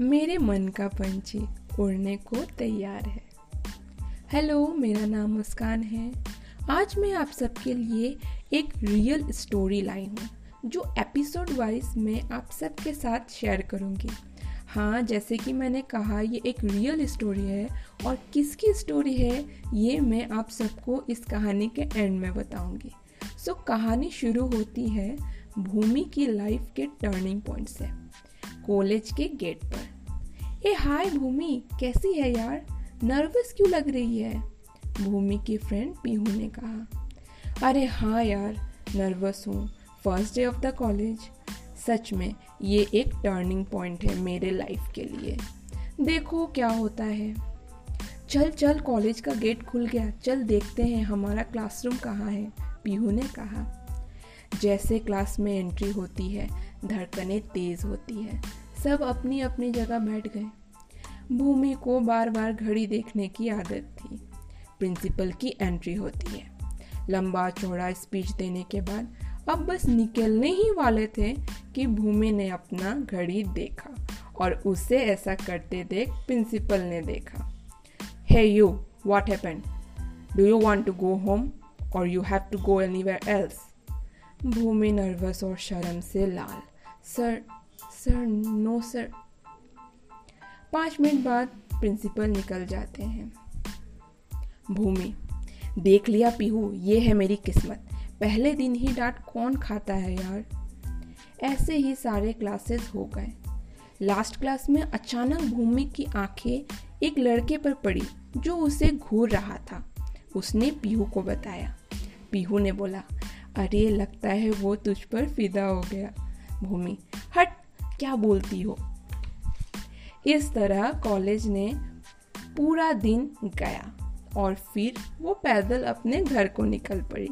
मेरे मन का पंछी उड़ने को तैयार है। हेलो मेरा नाम मुस्कान है। आज मैं आप सबके लिए एक रियल स्टोरी लाई हूँ, जो एपिसोड वाइज मैं आप सबके साथ शेयर करूँगी। हाँ जैसे कि मैंने कहा, ये एक रियल स्टोरी है और किसकी स्टोरी है, ये मैं आप सबको इस कहानी के एंड में बताऊँगी। सो कहानी शुरू होती है भूमि की लाइफ के टर्निंग पॉइंट से। कॉलेज के गेट पर। ए, हाय भूमि, कैसी है यार? नर्वस क्यों लग रही है? भूमि की फ्रेंड पीहू ने कहा। अरे हाँ यार नर्वस हूँ। First day of the college सच में, ये एक टर्निंग पॉइंट है मेरे लाइफ के लिए। देखो क्या होता है। चल चल कॉलेज का गेट खुल गया। चल, देखते हैं हमारा क्लासरूम कहाँ है, पीहू ने कहा। जैसे क्लास में एंट्री होती है, धड़कनें तेज होती है। सब अपनी अपनी जगह बैठ गए। भूमि को बार बार घड़ी देखने की आदत थी। प्रिंसिपल की एंट्री होती है। लंबा चौड़ा स्पीच देने के बाद अब बस निकलने ही वाले थे कि भूमि ने अपना घड़ी देखा और उसे ऐसा करते देख प्रिंसिपल ने देखा। Hey you what happen do you want to go home और you have to go anywhere else Bhoomi nervous और शर्म से लाल। Sir sir, no sir. पाँच मिनट बाद प्रिंसिपल निकल जाते हैं। भूमि, देख लिया पीहू, ये है मेरी किस्मत। पहले दिन ही डांट कौन खाता है यार? ऐसे ही सारे क्लासेस हो गए। लास्ट क्लास में अचानक भूमि की आँखें एक लड़के पर पड़ी, जो उसे घूर रहा था। उसने पीहू को बताया। पीहू ने बोला, अरे, लगता है वो तुझ पर फिदा हो गया। भूमि, हट क्या बोलती हो? इस तरह कॉलेज ने पूरा दिन गया और फिर वो पैदल अपने घर को निकल पड़ी।